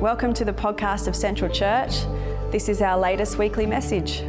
Welcome to the podcast of Central Church. This is our latest weekly message.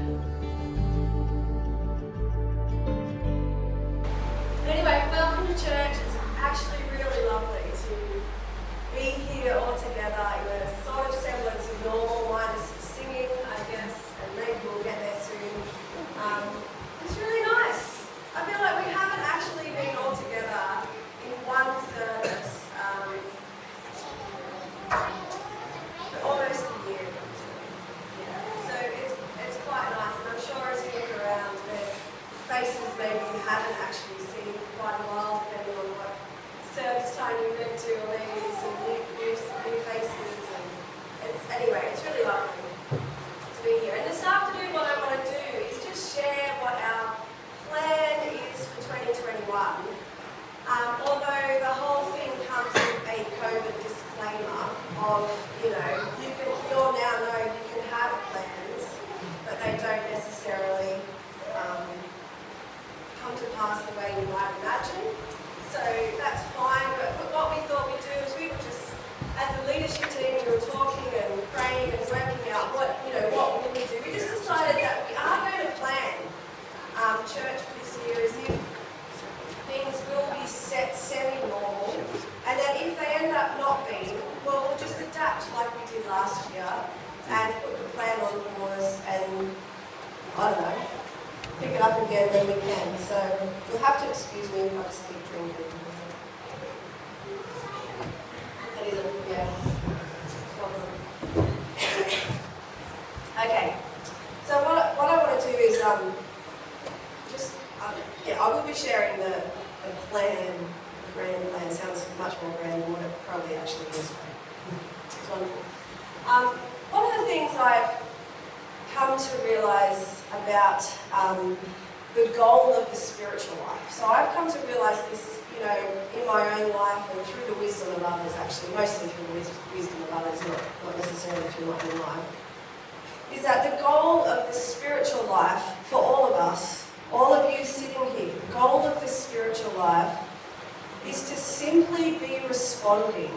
Responding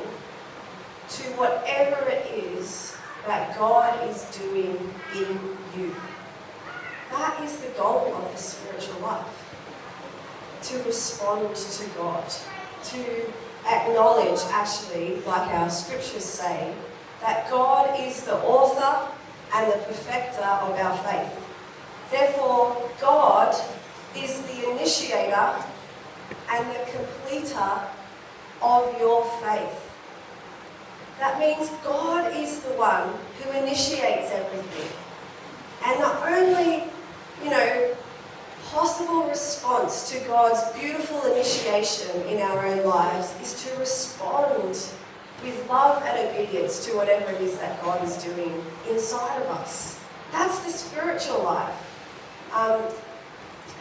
to whatever it is that God is doing in you. That is the goal of the spiritual life. To respond to God, to acknowledge, actually, like our scriptures say, that God is the author and the perfecter of our faith. Therefore, God is the initiator and the completer of your faith. That means God is the one who initiates everything. And the only, you know, possible response to God's beautiful initiation in our own lives is to respond with love and obedience to whatever it is that God is doing inside of us. That's the spiritual life. Um,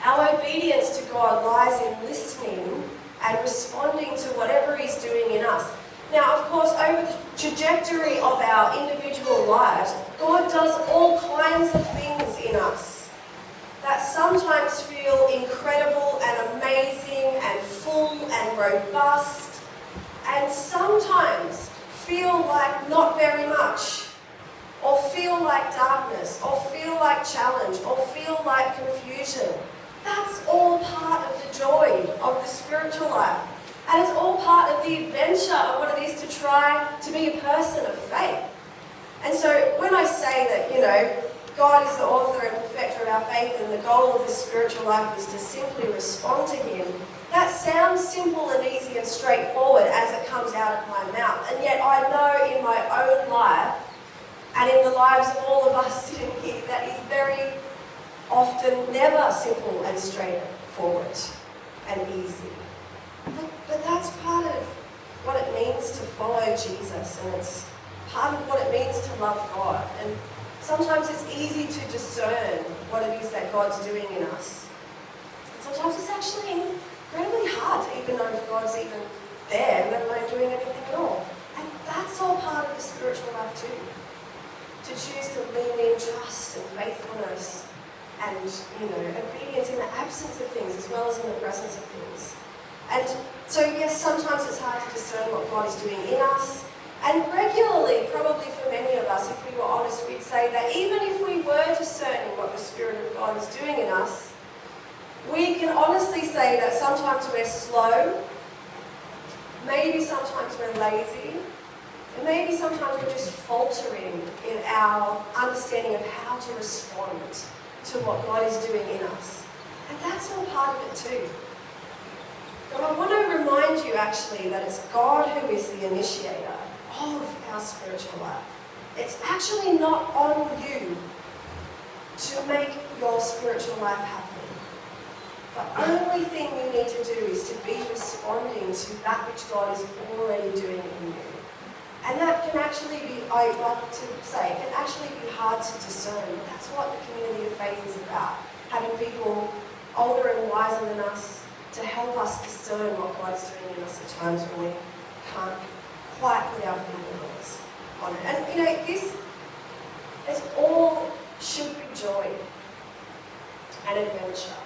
our obedience to God lies in listening and responding to whatever He's doing in us. Now, of course, over the trajectory of our individual lives, God does all kinds of things in us that sometimes feel incredible and amazing and full and robust, and sometimes feel like not very much, or feel like darkness, or feel like challenge, or feel like confusion. That's all part of the joy of the spiritual life. And it's all part of the adventure of what it is to try to be a person of faith. And so when I say that, you know, God is the author and perfecter of our faith, and the goal of the spiritual life is to simply respond to Him, that sounds simple and easy and straightforward as it comes out of my mouth. And yet I know in my own life and in the lives of all of us sitting here that is very often never simple and straightforward and easy. But, but that's part of what it means to follow Jesus, and it's part of what it means to love God. And sometimes it's easy to discern what it is that God's doing in us. Sometimes it's actually incredibly hard to even know if God's even there, let alone doing anything at all. And that's all part of the spiritual life too. To choose to lean in trust and faithfulness and you know obedience in the absence of things as well as in the presence of things. And so yes, sometimes it's hard to discern what God is doing in us. And regularly, probably for many of us, if we were honest, we'd say that even if we were discerning what the Spirit of God is doing in us, we can honestly say that sometimes we're slow, maybe sometimes we're lazy, and maybe sometimes we're just faltering in our understanding of how to respond to what God is doing in us. And that's all part of it too. But I want to remind you actually that it's God who is the initiator of our spiritual life. It's actually not on you to make your spiritual life happen. The only thing you need to do is to be responding to that which God is already doing in you. And that can actually be, I like to say, it can actually be hard to discern. That's what the community of faith is about. Having people older and wiser than us to help us discern what God's doing in us at times when we can't quite put our fingers on it. And you know, this is all should be joy and adventure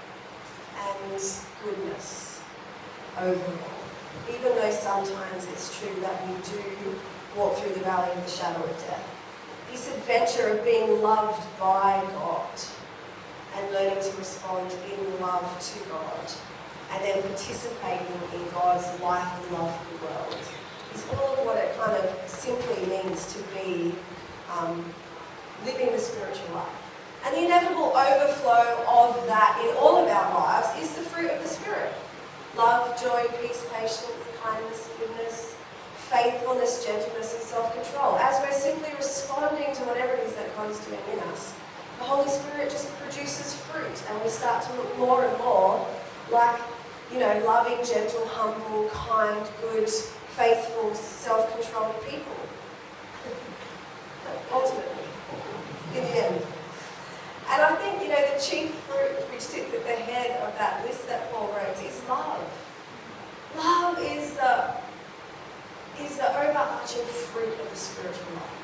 and goodness overall. Even though sometimes it's true that we do walk through the valley of the shadow of death. This adventure of being loved by God and learning to respond in love to God and then participating in God's life and love for the world is all of what it kind of simply means to be um, living the spiritual life. And the inevitable overflow of that in all of our lives is the fruit of the Spirit love, joy, peace, patience, kindness, goodness, faithfulness, gentleness, and self control. As we're simply responding to whatever it is that God is doing in us, the Holy Spirit just produces fruit, and we start to look more and more like, you know, loving, gentle, humble, kind, good, faithful, self controlled people. Ultimately, in the end. And I think, you know, the chief fruit which sits at the head of that list that Paul wrote is love. Love is the is the overarching fruit of the spiritual life.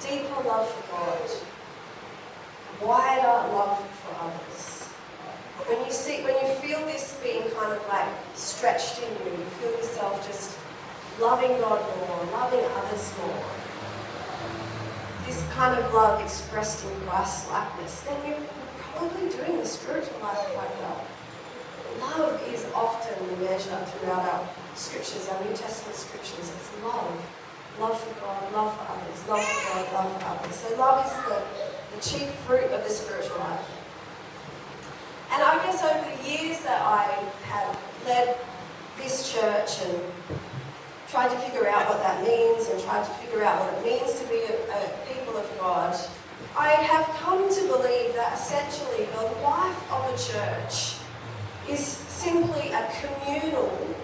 Deeper love for God, wider love for others. When you see, when you feel this being kind of like stretched in you, you feel yourself just loving God more, loving others more. This kind of love expressed in Christ likeness, then you're probably doing the spiritual life quite well. Love is often the measure throughout our scriptures, our New Testament scriptures. It's love. Love for God, love for others, love for God, love for others. So love is the, the chief fruit of the spiritual life. And I guess over the years that I have led this church and tried to figure out what that means and tried to figure out what it means to be a, a people of God, I have come to believe that essentially the life of a church is simply a communal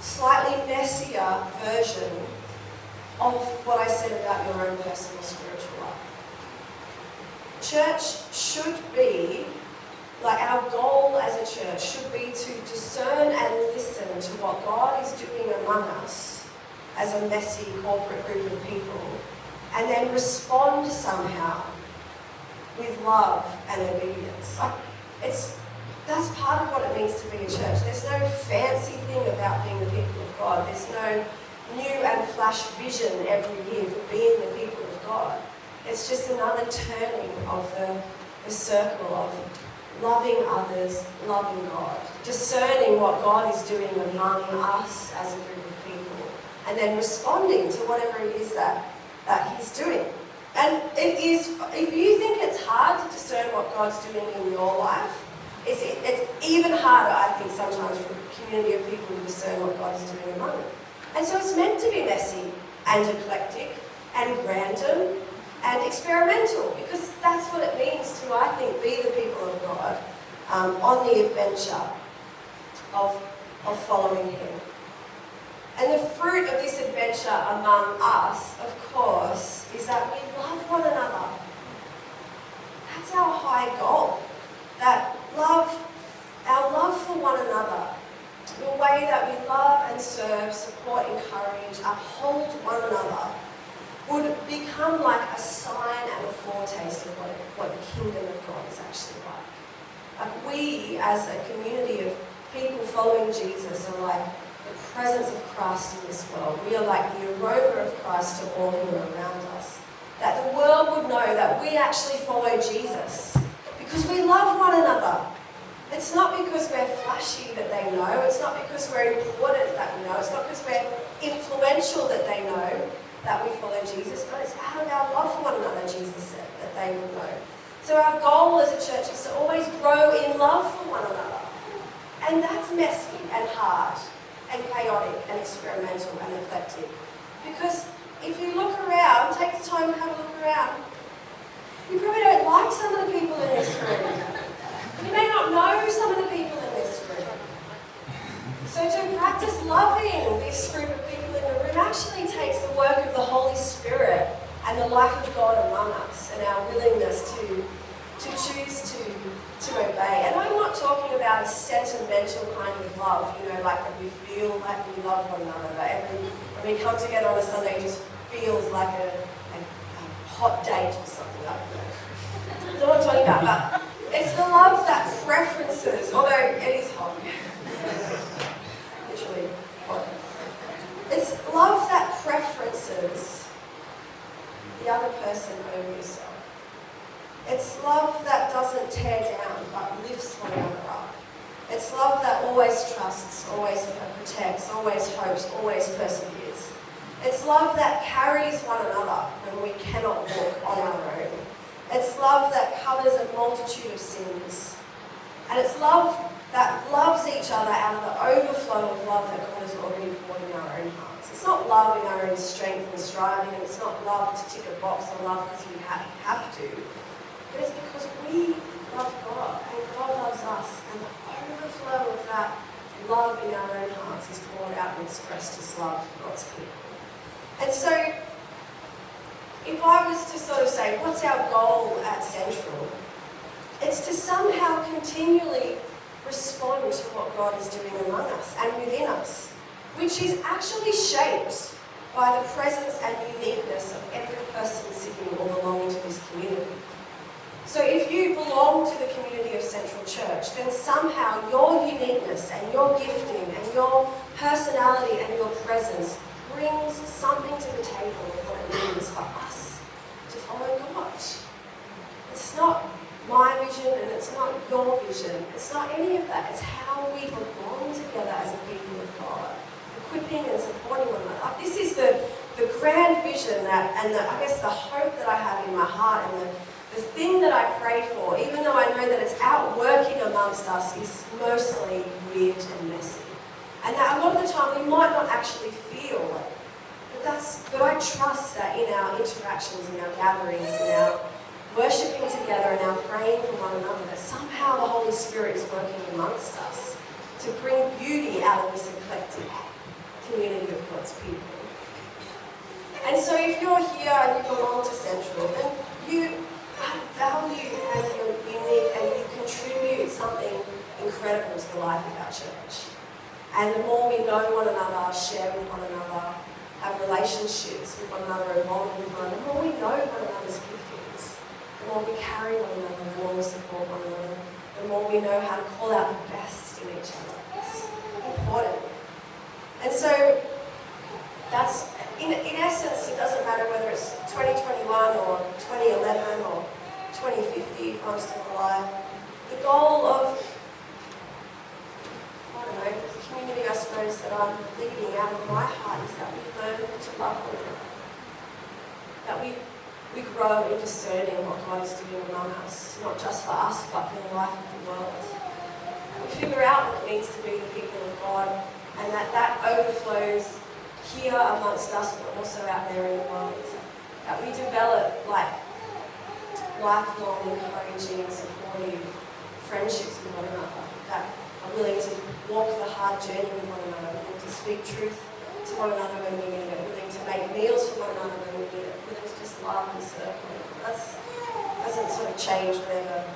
slightly messier version of what I said about your own personal spiritual life. Church should be, like our goal as a church, should be to discern and listen to what God is doing among us as a messy corporate group of people, and then respond somehow with love and obedience. It's that's part of what it means to be a church. There's no fancy thing about being the people of God. There's no new and flash vision every year for being the people of God. It's just another turning of the, the circle of loving others, loving God, discerning what God is doing among us as a group of people, and then responding to whatever it is that, that He's doing. And it is, if you think it's hard to discern what God's doing in your life, it's, it's even harder, I think, sometimes for a community of people to discern what God is doing among them. And so it's meant to be messy and eclectic and random and experimental because that's what it means to, I think, be the people of God um, on the adventure of, of following Him. And the fruit of this adventure among us, of course, is that we love one another. That's our high goal. That love, our love for one another, the way that we love and serve, support, encourage, uphold one another, would become like a sign and a foretaste of what, what the kingdom of God is actually like. Like we, as a community of people following Jesus, are like the presence of Christ in this world. We are like the aroma of Christ to all who are around us. That the world would know that we actually follow Jesus Because we love one another. It's not because we're flashy that they know. It's not because we're important that we know. It's not because we're influential that they know that we follow Jesus, but it's out of our love for one another, Jesus said, that they will know. So our goal as a church is to always grow in love for one another. And that's messy and hard and chaotic and experimental and eclectic. Because if you look around, take the time to have a look around, you probably don't like some of the people in this room. You may not know some of the people in this room. So to practice loving this group of people in the room actually takes the work of the Holy Spirit and the life of God among us and our willingness to, to choose to to obey. And I'm not talking about a sentimental kind of love, you know, like that we feel like we love one another. That every, when we come together on a Sunday, it just feels like a, hot date or something. I don't know. What I'm talking about. But it's the love that preferences, although it is hot. Literally hot. It's love that preferences the other person over yourself. It's love that doesn't tear down but lifts one another up. It's love that always trusts, always protects, always hopes, always perseveres. It's love that carries one another when we cannot walk on our own. It's love that covers a multitude of sins. And it's love that loves each other out of the overflow of love that God has already poured in our own hearts. It's not love in our own strength and striving, and it's not love to tick a box or love because you have, have to. But it's because we love God and God loves us. And the overflow of that love in our own hearts is poured out and expressed as love for God's people. And so, if I was to sort of say, what's our goal at Central? It's to somehow continually respond to what God is doing among us and within us, which is actually shaped by the presence and uniqueness of every person sitting or belonging to this community. So if you belong to the community of Central Church, then somehow your uniqueness and your gifting and your personality and your presence brings something to the table of what it means for us to follow God. It's not my vision and it's not your vision. It's not any of that. It's how we belong together as a people of God, equipping and supporting one another. This is the, the grand vision that, and the, I guess the hope that I have in my heart and the the thing that I pray for, even though I know that it's outworking amongst us, is mostly weird and messy. And that a lot of the time we might not actually feel it. But that's but I trust that in our interactions, in our gatherings, in our worshipping together and our praying for one another, that somehow the Holy Spirit is working amongst us to bring beauty out of this eclectic community of God's people. And so if you're here and you belong to Central, then you add value and you're unique and you contribute something incredible to the life of our church. And the more we know one another, share with one another, have relationships with one another, evolve with one another, the more we know one another's giftings, the more we carry one another, the more we support one another, the more we know how to call out the best in each other. It's important. And so that's in, in essence, it doesn't matter whether it's 2021 or 2011 or 2050 if I'm still alive. The goal of, I don't know, the community, I suppose, that I'm leading out of my heart is that we learn to love one another. That we, we grow in discerning what God is doing among us, not just for us, but for the life of the world. We figure out what it means to be the people of God, and that that overflows here amongst us, but also out there in the world. That we develop like lifelong, encouraging, supportive friendships with one another. That are willing to walk the hard journey with one another, willing to speak truth to one another when we need it, willing to make meals for one another when we need it, willing to just love and serve. That's hasn't sort of changed whatever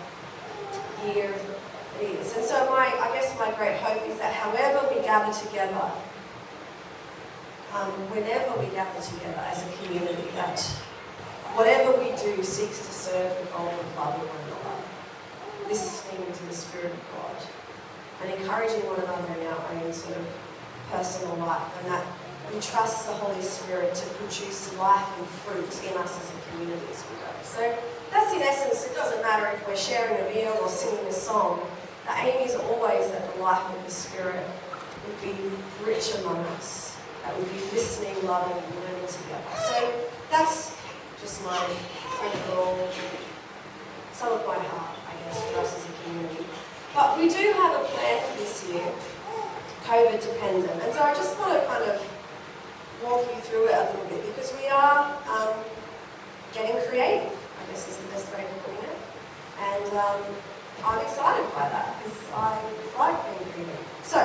year is. And so my I guess my great hope is that however we gather together um, whenever we gather together as a community, that whatever we do seeks to serve the goal of loving one another, listening to the Spirit of God, and encouraging one another in our own sort of personal life. And that we trust the Holy Spirit to produce life and fruit in us as a community as we go. So that's in essence, it doesn't matter if we're sharing a meal or singing a song. The aim is always that the life of the Spirit would be rich among us, that we'd be listening, loving, and learning together. So that's just my overall, some of my heart, I guess, for us as a community. But we do have a plan for this year, COVID dependent. And so I just want to kind of walk you through it a little bit because we are um, getting creative, I guess is the best way of putting it. And um, I'm excited by that because I like being creative. So,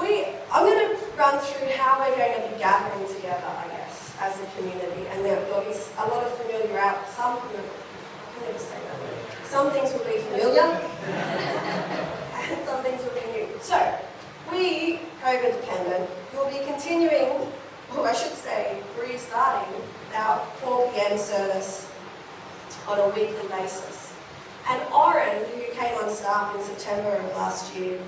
we, I'm going to run through how we're going to be gathering together, I guess, as a community. And there will be a lot of familiar out, some familiar, I can never say that. Some things will be familiar, and some things will be new. So, we, COVID dependent, will be continuing, or I should say, restarting our 4 pm service on a weekly basis. And Oren, who came on staff in September of last year,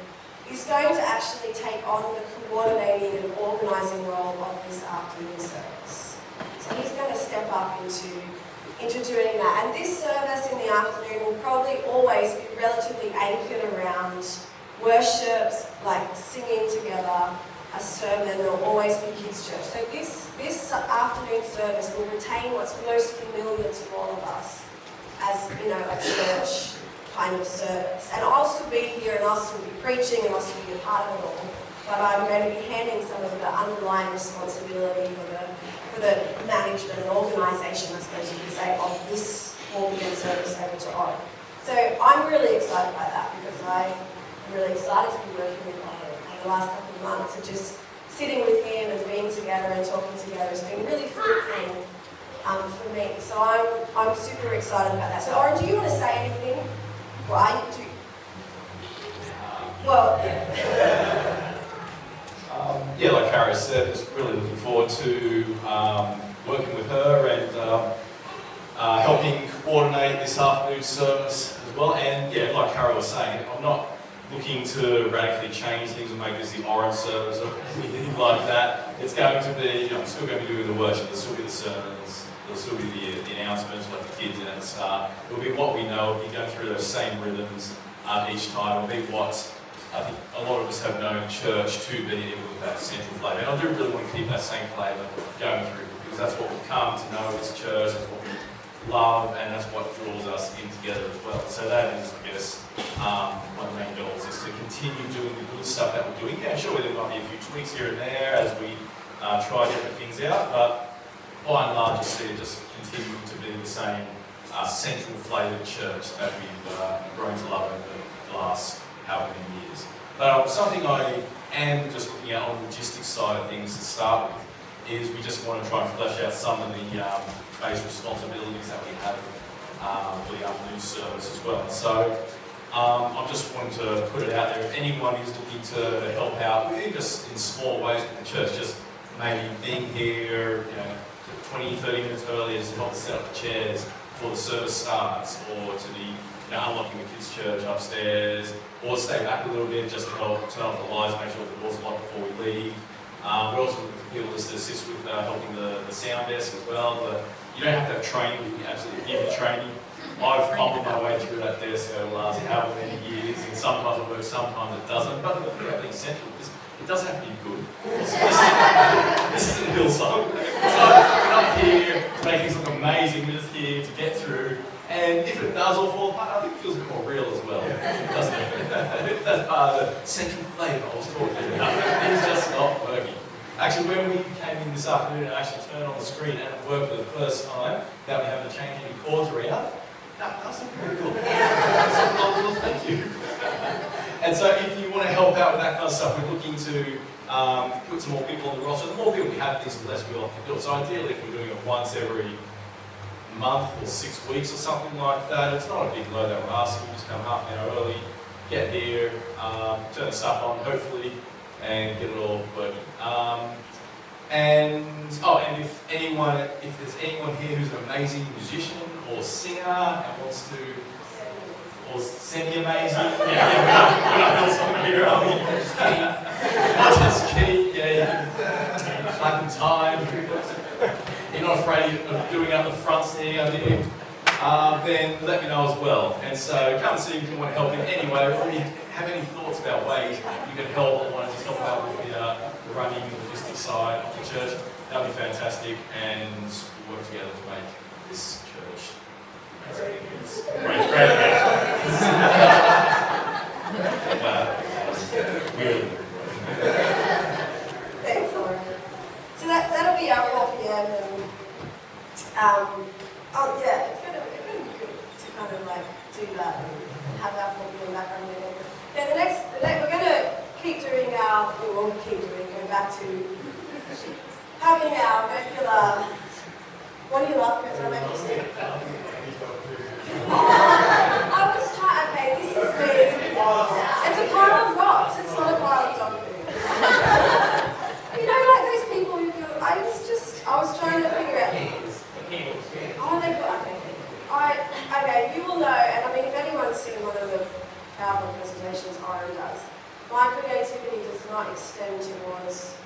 is going to actually take on the coordinating and organising role of this afternoon service. So he's going to step up into, into doing that. And this service in the afternoon will probably always be relatively anchored around worships, like singing together, a sermon, there'll always be kids' church. So this, this afternoon service will retain what's most familiar to all of us as, you know, a church kind of service. And I'll still be here and I'll still be preaching and I'll still be a part of it all. But I'm going to be handing some of the underlying responsibility for the, for the management and organisation, I suppose you could say, of this 4 p.m. service over to Oren. So I'm really excited by that because I'm really excited to be working with Ollie. And the last couple of months of just sitting with him and being together and talking together has been really fruitful um, for me. So I'm, I'm super excited about that. So Oren, do you want to say anything? Why do Well, um, yeah, like Kara said, just really looking forward to um, working with her and um, uh, helping coordinate this afternoon service as well. And yeah, like Kara was saying, I'm not looking to radically change things and make this the orange service or anything like that. It's going to be, you know, I'm still going to be doing the worship, there'll still be the sermons, there'll still be the, the announcements like the kids start. It'll be what we know, be going through those same rhythms uh, each time. It'll be what I think a lot of us have known church to be with that central flavour. And I do really want to keep that same flavour going through because that's what we've come to know as church, that's what we love, and that's what draws us in together as well. So that is, I guess, um, one of the main goals is to continue doing the good stuff that we're doing. Yeah, sure, there might be a few tweaks here and there as we uh, try different things out, but by and large, you see it just continuing to be the same uh, central flavoured church that we've uh, grown to love over the last however many years. But uh, something I am just looking at on the logistics side of things to start with is we just want to try and flesh out some of the um, base responsibilities that we have um, for the afternoon service as well. So um, I just wanted to put it out there. If anyone is looking to help out, just in small ways with the church, just maybe being here, you know, 20, 30 minutes earlier just to help set up the chairs before the service starts, or to be you know, unlocking the kids' church upstairs, or stay back a little bit just to help turn off the lights, make sure the doors are locked before we leave. Um, we're also looking for people just to assist with uh, helping the, the sound desk as well. The, you don't have to have training, you can absolutely give the training. I've fumbled my way through that desk over the last however many years, and sometimes it works, sometimes it doesn't. But thing about being central it doesn't have to be good. This, this isn't Hillsong. Not here things look amazing, we're just here to get through. And if it does all fall apart, I think it feels a bit more real as well, doesn't it? That's part of the central flavour I was talking about. It's just not working. Actually, when we came in this afternoon and actually turned on the screen and it worked for the first time, that we have to change any cords around, that, that was very cool. That's a thank you. and so if you want to help out with that kind of stuff, we're looking to um, put some more people on the roster. The more people we have, this, the less we have to it. So ideally, if we're doing it once every month or six weeks or something like that, it's not a big load that we're asking. Just come half an hour early, get here, um, turn the stuff on, hopefully, and get it all working. Um, and oh, and if anyone, if there's anyone here who's an amazing musician or singer and wants to, or yeah, we're not, we're not here, are we? Not just key, yeah, clap in time. You're not afraid of doing up the front thing, are you? Um, then let me know as well. And so come and see if you want to help in any way, or you have any thoughts about ways you can help or want to just help out with the, uh, the running, the logistics side of the church, that would be fantastic. And we'll work together to make this church Thanks, Lauren. So that, that'll be our 4 p.m. and, um, oh yeah, it's gonna, it's gonna be good to kind of like do that and have our 4 p.m. background meeting. Yeah, the next, the next, we're gonna keep doing our, we won't keep doing, going back to having our regular, what do you love, Chris? I make. I was trying, okay, this is me. It's a pile of rocks, it's not a pile of dog. You know, like those people who go, I was just, I was trying to figure out. Oh, they put, okay. I, okay, you will know, and I mean, if anyone's seen one of the PowerPoint presentations Ira does, my creativity does not extend towards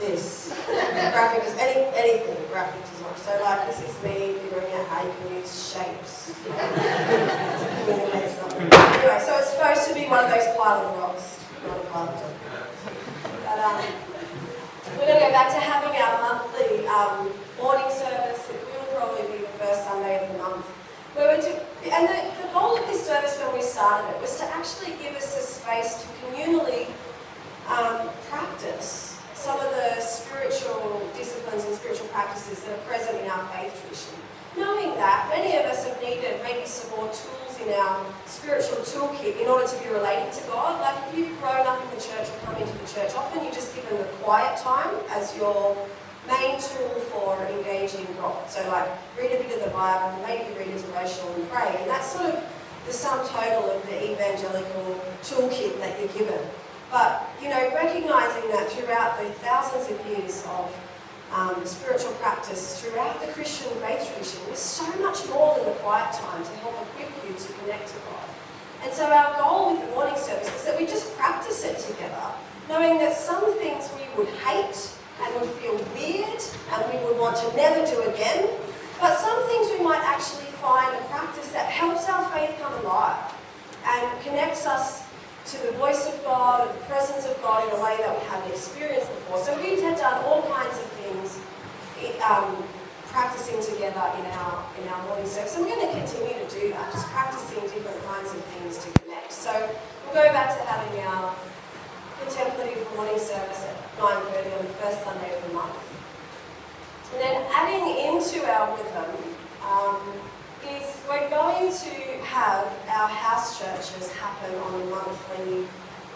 this. graphic is any, anything graphic design. So like, this is me figuring out how you can use shapes. Anyway, so it's supposed to be one of those pile of rocks, not a pile of. But um, we're going to go back to having our monthly um, morning service. It will probably be the first Sunday of the month. Where we do, and the, the goal of this service when we started it was to actually give us a space to communally um, practice some of the spiritual disciplines and spiritual practices that are present in our faith tradition. Knowing that many of us have needed maybe some more tools in our spiritual toolkit in order to be related to God. Like if you've grown up in the church or come into the church, often you're just given the quiet time as your main tool for engaging God. So like read a bit of the Bible, maybe read a devotional and pray. And that's sort of the sum total of the evangelical toolkit that you're given. But, you know, recognizing that throughout the thousands of years of um, spiritual practice throughout the Christian faith tradition, there's so much more than the quiet time to help equip you to connect to God. And so our goal with the morning service is that we just practice it together, knowing that some things we would hate and would feel weird and we would want to never do again, but some things we might actually find a practice that helps our faith come alive and connects us to the voice of God, or the presence of God in a way that we haven't experienced before. So we have done all kinds of things um, practicing together in our in our morning service. And we're going to continue to do that, just practicing different kinds of things to connect. So we'll go back to having our contemplative morning service at 9.30 on the first Sunday of the month. And then adding into our rhythm um, is we're going to have our house churches happen on a monthly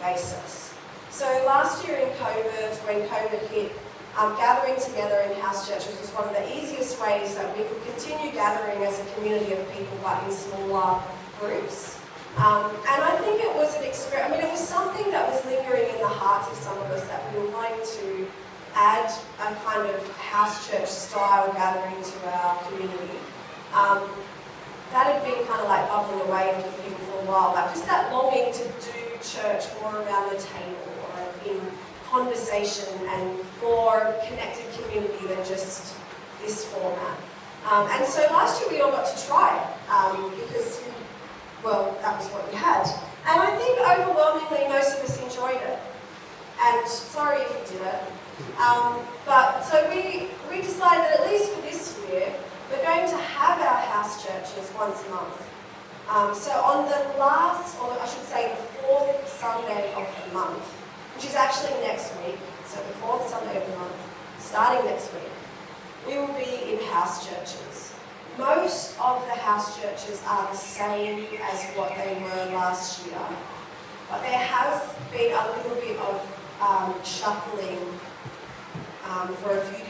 basis. So last year in COVID, when COVID hit, um, gathering together in house churches was one of the easiest ways that we could continue gathering as a community of people, but in smaller groups. Um, and I think it was an experience, I mean, it was something that was lingering in the hearts of some of us that we were going to add a kind of house church style gathering to our community. Um, that had been kind of like bubbling away into people for a while, like just that longing to do church more around the table or in conversation and more connected community than just this format. Um, and so last year we all got to try it um, because, well, that was what we had. And I think overwhelmingly most of us enjoyed it. And sorry if you didn't. Um, but so we, we decided that at least for this year, we're going to have our house churches once a month. Um, so on the last, or I should say the fourth Sunday of the month, which is actually next week, so the fourth Sunday of the month, starting next week, we will be in house churches. Most of the house churches are the same as what they were last year, but there has been a little bit of um, shuffling um, for a few.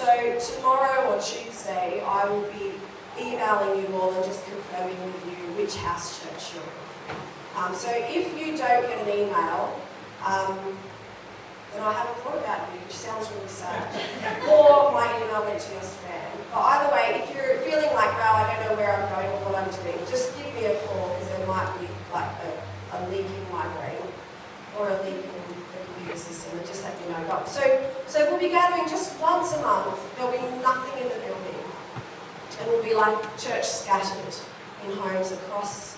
So tomorrow or Tuesday, I will be emailing you all and just confirming with you which house church you're in. Um, so if you don't get an email, um, then I haven't thought about you, which sounds really sad. or my email went to your spam. But either way, if you're feeling like, wow, I don't know where I'm going be like church scattered in homes across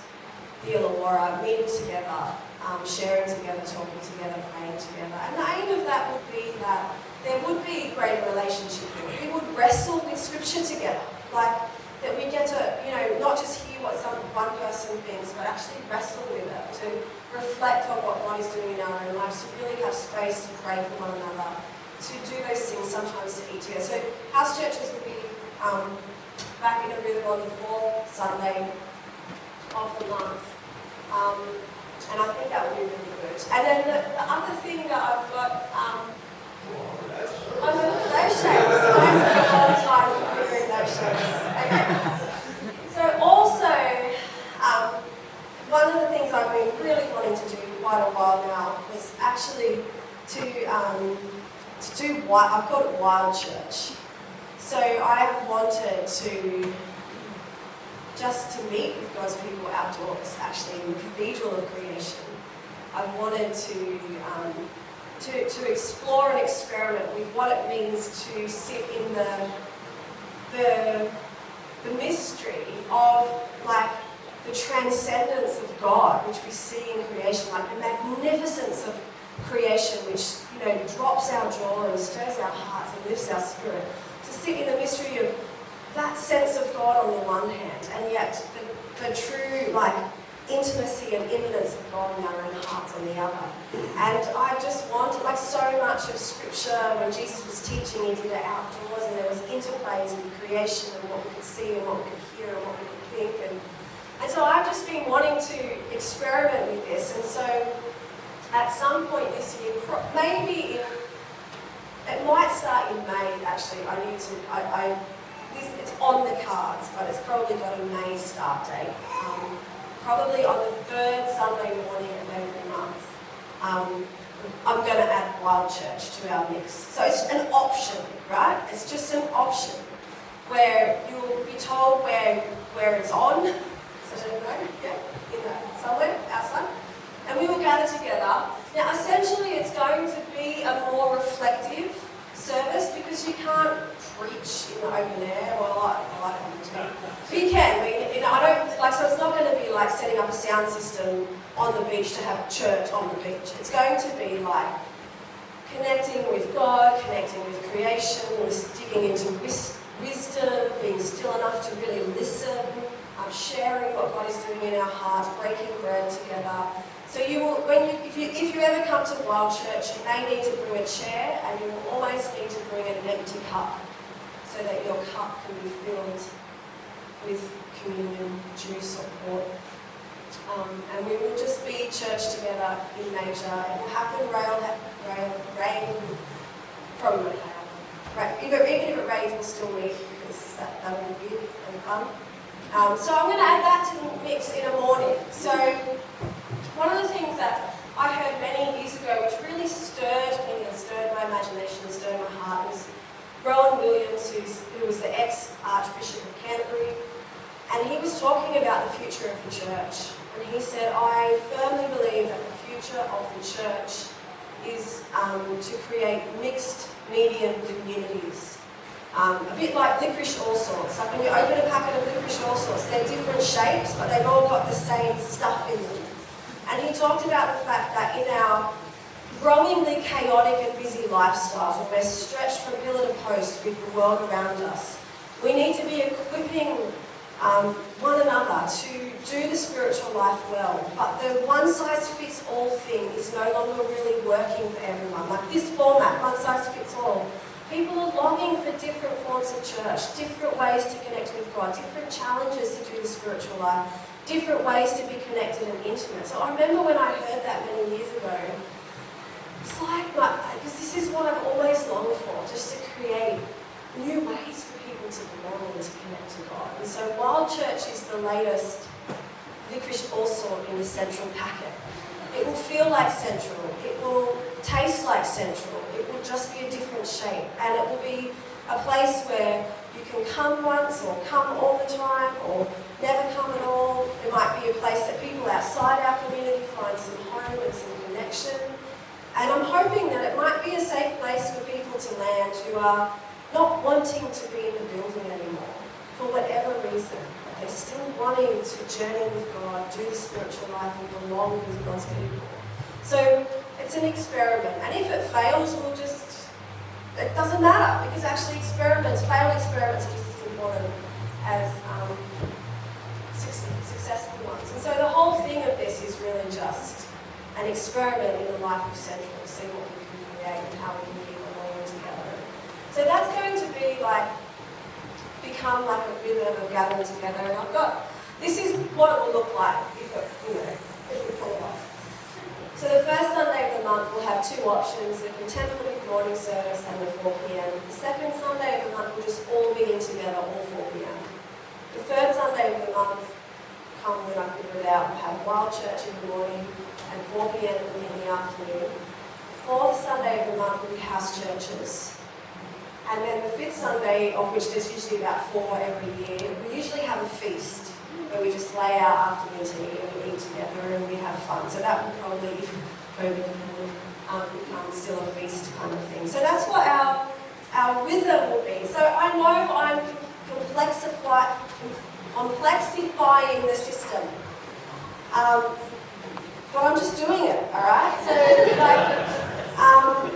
the Illawarra, meeting together, um, sharing together, talking together, praying together. And the aim of that would be that there would be greater relationship. We would wrestle with Scripture together, like that we get to, you know, not just hear what some one person thinks, but actually wrestle with it, to reflect on what God is doing in our own lives, to really have space to pray for one another, to do those things sometimes to eat together. So house churches will be um, back in a on the fourth Sunday of the month. Um, and I think that would be really good. And then the, the other thing that I've got, um, I'm a those shapes. I spent a lot of time figuring those shapes. Okay. So also, um, one of the things I've been really wanting to do for quite a while now was actually to um, to do. I've called it Wild Church. So I wanted to just to meet with God's people outdoors, actually in the Cathedral of Creation. I've wanted to um, to, to explore and experiment with what it means to sit in the, the, the mystery of like the transcendence of God, which we see in creation, like the magnificence of creation, which you know drops our jaw and stirs our hearts and lifts our spirit. Sit in the mystery of that sense of God on the one hand, and yet the, the true like intimacy and immanence of God in our own hearts on the other. And I just wanted, like so much of Scripture, when Jesus was teaching, he did it outdoors, and there was interplays with creation and what we could see and what we could hear and what we could think. And, and so I've just been wanting to experiment with this. And so at some point this year, maybe in, it might start in May actually. I need to, I, I this, it's on the cards, but it's probably got a May start date. Um, probably on the third Sunday morning of every month, um, I'm going to add Wild Church to our mix. So it's an option, right? It's just an option where you'll be told where where it's on. So I don't know, yeah, in the, somewhere outside. And we will gather together. Now, essentially, it's going to be a more reflective service because you can't preach in the open air. Well, I, I don't to. But you can. I mean, you know, I don't like. So it's not going to be like setting up a sound system on the beach to have church on the beach. It's going to be like connecting with God, connecting with creation, digging into wis- wisdom, being still enough to really listen, um, sharing what God is doing in our hearts, breaking bread together. So you will, when you, if you, if you ever come to Wild Church, you may need to bring a chair, and you will always need to bring an empty cup so that your cup can be filled with communion, juice or water. Um, and we will just be church together in nature. It will happen, rain, rain, rain probably won't. Right, even, even if it rains, we'll still meet because that, that will be good and fun. Um, so I'm going to add that to the mix in a morning. So one of the things that I heard many years ago, which really stirred me and stirred my imagination, and stirred my heart, was Rowan Williams, who was the ex-Archbishop of Canterbury, and he was talking about the future of the church. And he said, I firmly believe that the future of the church is um, to create mixed medium communities. Um, a bit like licorice Allsorts. Like when you open a packet of licorice Allsorts, they're different shapes, but they've all got the same stuff in them. And he talked about the fact that in our growingly chaotic and busy lifestyles where we're stretched from pillar to post with the world around us. We need to be equipping um, one another to do the spiritual life well. But the one size fits all thing is no longer really working for everyone. Like this format, one size fits all. People are longing for different forms of church, different ways to connect with God, different challenges to do the spiritual life, different ways to be connected and intimate. So I remember when I heard that many years ago, it's like, because this is what I've always longed for, just to create new ways for people to belong and to connect to God. And so Wild Church is the latest licorice Allsort in the central packet. It will feel like central. It will taste like central. It will just be a different shape. And it will be a place where you can come once or come all the time or never come at all. It might be a place that people outside our community find some home and some connection. And I'm hoping that it might be a safe place for people to land who are not wanting to be in the building anymore for whatever reason. But they're still wanting to journey with God, do the spiritual life, and belong with God's people. So it's an experiment. And if it fails, we'll just, it doesn't matter because actually experiments, failed experiments are just as important as um, successful ones. And so the whole thing of this is really just an experiment in the life of Central to see what we can create and how we can keep belonging together. So that's going to be like, become like a rhythm of gathering together. And I've got, this is what it will look like if it, you know, if we pull it off. So the first Sunday of the month we'll have two options, the contemplative morning service and the 4 p.m. The second Sunday of the month we'll just all begin together, all 4 p.m. The third Sunday of the month, come when I figure it out, we'll have wild church in the morning, and 4 p.m. in the afternoon. The Fourth Sunday of the month will be house churches. And then the fifth Sunday, of which there's usually about four every year, we usually have a feast where we just lay out afternoon tea and we eat together and we have fun. So that will probably, if COVID um, become still a feast kind of thing. So that's what our our rhythm will be. So I know I'm complexify, complexifying the system. Um, but I'm just doing it, all right? So, like, um,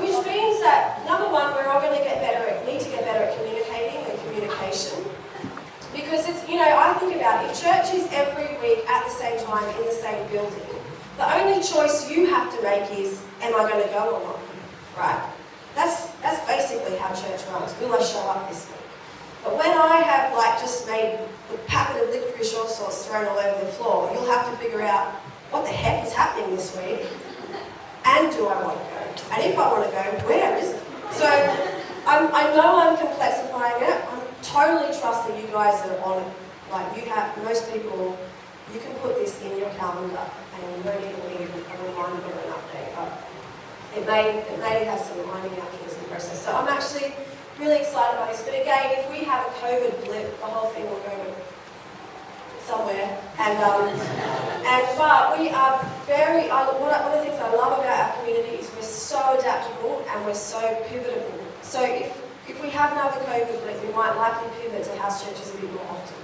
which means that number one, we're all going to get better at, need to get better at communicating and communication. Because it's, you know, I think about it, if church is every week at the same time in the same building, the only choice you have to make is, am I going to go or not? Right? That's, that's basically how church runs. Will I show up this week? But when I have like just made the packet of licorice allsorts thrown all over the floor, you'll have to figure out, what the heck is happening this week? And do I want to go? And if I want to go, where is it? So I'm, i know I'm complexifying it. Totally trust that you guys are on it. Like you have, most people, you can put this in your calendar and you don't even need a reminder or an update. But it may, it may have some reminding out things in the process. So I'm actually really excited about this. But again, if we have a COVID blip, the whole thing will go somewhere. And um, and but we are very. I, one of the things I love about our community is we're so adaptable and we're so pivotable. So if if we have another COVID blip, we might likely pivot to house churches a bit more often,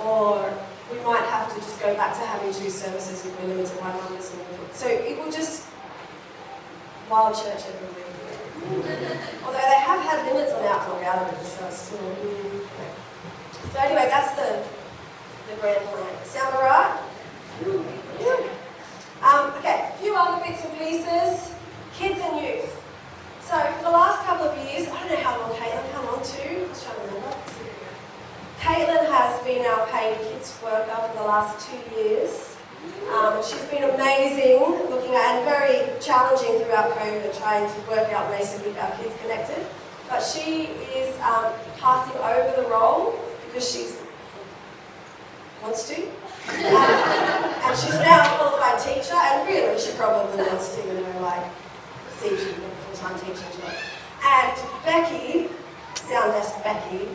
or we might have to just go back to having two services if we're limited by numbers. So it will just wild church everywhere. Although they have had limits on outdoor gatherings, so it's still. So anyway, that's the the grand plan. Sound alright? Yeah. Um, okay, a few other bits and pieces. Kids and youth. So for the last couple of years, I don't know how long Caitlin, how long too? I was trying to remember. Caitlin has been our paid kids worker for the last two years. Um, she's been amazing looking at and very challenging throughout COVID trying to work out ways to keep our kids connected. But she is um, passing over the role because she wants to. Um, and she's now a qualified teacher, and really she probably wants to, you know, like, see full-time teaching. And Becky, sound desk Becky,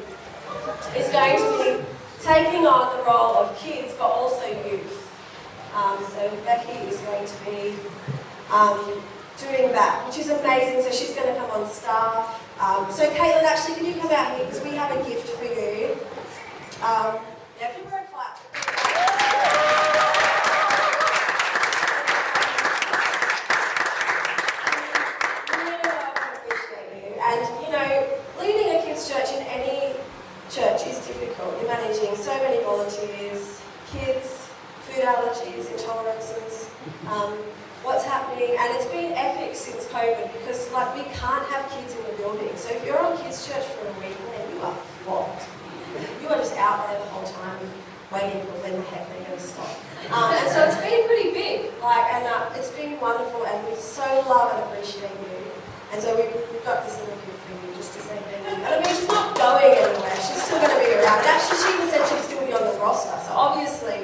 is going to be taking on the role of kids, but also youth. Um, so Becky is going to be um, doing that, which is amazing. So she's going to come on staff. Um, so Caitlin, actually, can you come out here because we have a gift for you. Um, yeah, and you know, leading a kids' church in any church is difficult. You're managing so many volunteers, kids, allergies, intolerances, um, what's happening, and it's been epic since COVID because like we can't have kids in the building. So if you're on kids' church for a week, then you are flopped. You are just out there the whole time waiting for when the heck they're going to stop. Um, and so it's been pretty big, like, and uh, it's been wonderful, and we so love and appreciate you. And so we've, we've got this little gift for you just to say thank you. And I mean, she's not going anywhere, she's still going to be around. Actually, she even said she'd still be on the roster, so obviously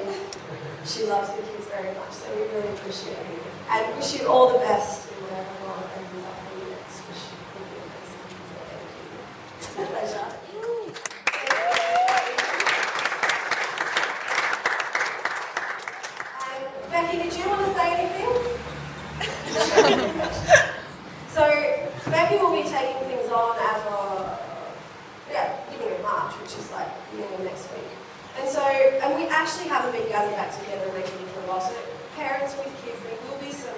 she loves the kids very much, so we really appreciate you. And wish you all the best in whatever God opens up for you next. Wish you all the best. Thank you. Pleasure. Becky, did you want to say anything? will be taking things on as of, yeah, beginning of March, which is like beginning of next week. And so, and we actually haven't been gathered back together regularly for a while. So parents with kids, there will be some,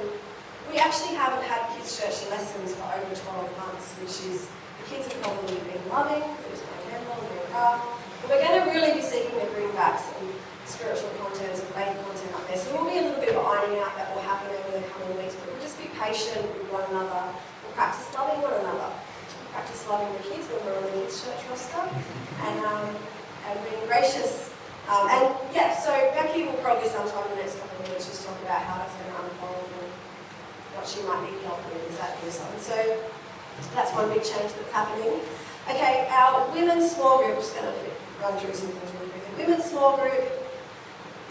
we actually haven't had kids church lessons for over 12 months, which is, the kids have probably been loving, it was my handle, very rough. But we're going to really be seeking to bring back some spiritual content, some faith content up there. So there will be a little bit of ironing out that will happen over the coming weeks, but we'll just be patient with one another. We'll practice loving one another. We'll practice loving the kids when we're on the kids church roster. And um, and being gracious. Um, and yeah, so Becky will probably sometime in the next couple of minutes just talk about how that's going to unfold and what she might need help with as that goes on. So that's one big change that's happening. Okay, our women's small group, just going to run through some things really quickly. Women's small group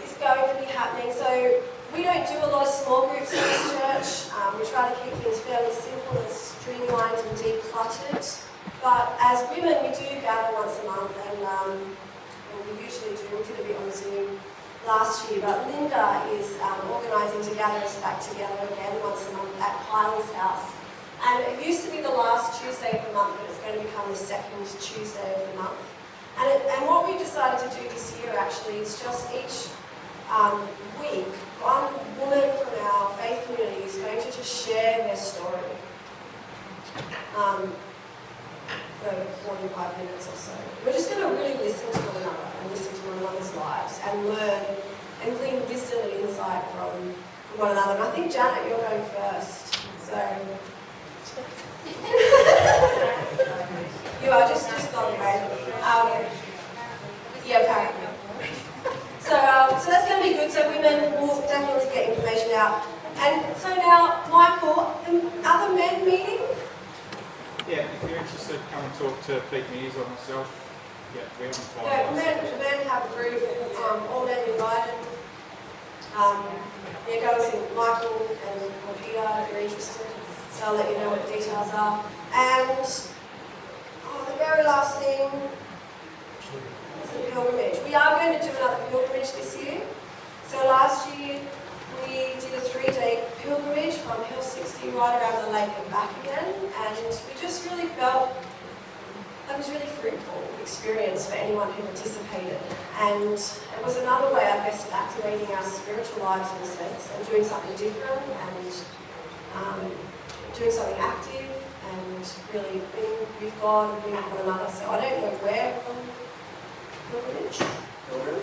is going to be happening. So we don't do a lot of small groups in this church. Um, we try to keep things fairly simple and streamlined and decluttered. But as women, we do gather once a month, and, um, and we usually do. We did a bit on Zoom last year, but Linda is um, organising to gather us back together again once a month at Kyle's house. And it used to be the last Tuesday of the month, but it's going to become the second Tuesday of the month. And, it, and what we decided to do this year actually is just each um, week, one woman from our faith community is going to just share their story. Um, for 45 minutes or so. We're just going to really listen to one another and listen to one another's lives and learn and glean wisdom and insight from, from one another. And I think, Janet, you're going first. So. you are just, just on the. Um, yeah, apparently. So, um, so that's going to be good. So women will definitely get information out. And so now, Michael, other men meeting? Yeah, if you're interested, come and talk to Pete Mears or myself. Yeah, we haven't Yeah, finalised. men, men have a group, um, all men invited. Um, yeah, go and see Michael and Peter if you're interested. So I'll let you know what the details are. And oh, the very last thing is the pilgrimage. We are going to do another pilgrimage this year. So last year we did a three-day pilgrimage from Hill 60 right around the lake and back again, and we just really felt that was really fruitful experience for anyone who participated. And it was another way, I guess, of activating our spiritual lives in a sense and doing something different and um, doing something active and really being with God and being with one another. So I don't know where on pilgrimage, pilgrim,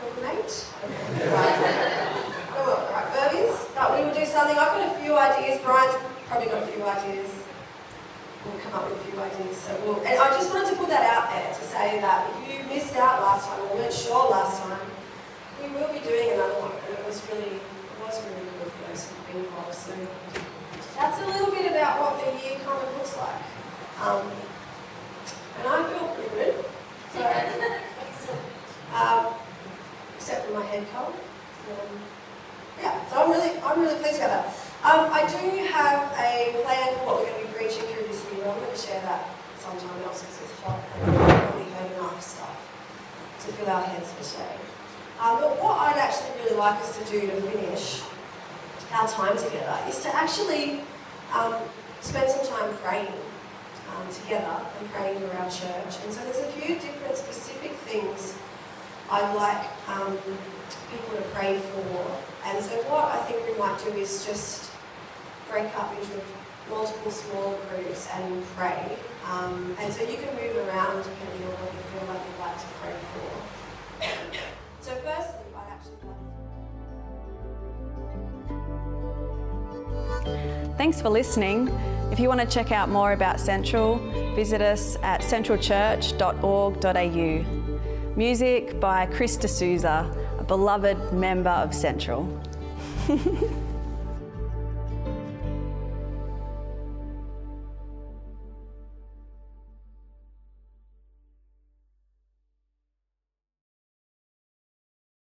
pilgrimage. Right. Right, Burbies. But we will do something. I've got a few ideas. Brian's probably got a few ideas we'll come up with a few ideas. So we'll, and I just wanted to put that out there to say that if you missed out last time or weren't sure last time, we will be doing another one. And it was really, it was really good for those who've been involved. So that's a little bit about what the year kind of looks like. Um, and I feel pretty good. So, um, except for my head cold. Um, yeah, so I'm really, I'm really pleased about that. Um, I do have a plan for what we're going to be preaching through this year. I'm going to share that sometime else because it's hot and already heard enough stuff to fill our heads for today. Um, but what I'd actually really like us to do to finish our time together is to actually um, spend some time praying um, together and praying for our church. And so there's a few different specific things I'd like um, people to pray for. And so what I think we might do is just break up into multiple small groups and pray. Um, and so you can move around depending on what you feel like you'd like to pray for. So firstly, I'd actually like Thanks for listening. If you want to check out more about Central, visit us at centralchurch.org.au. Music by Chris D'Souza, beloved member of Central.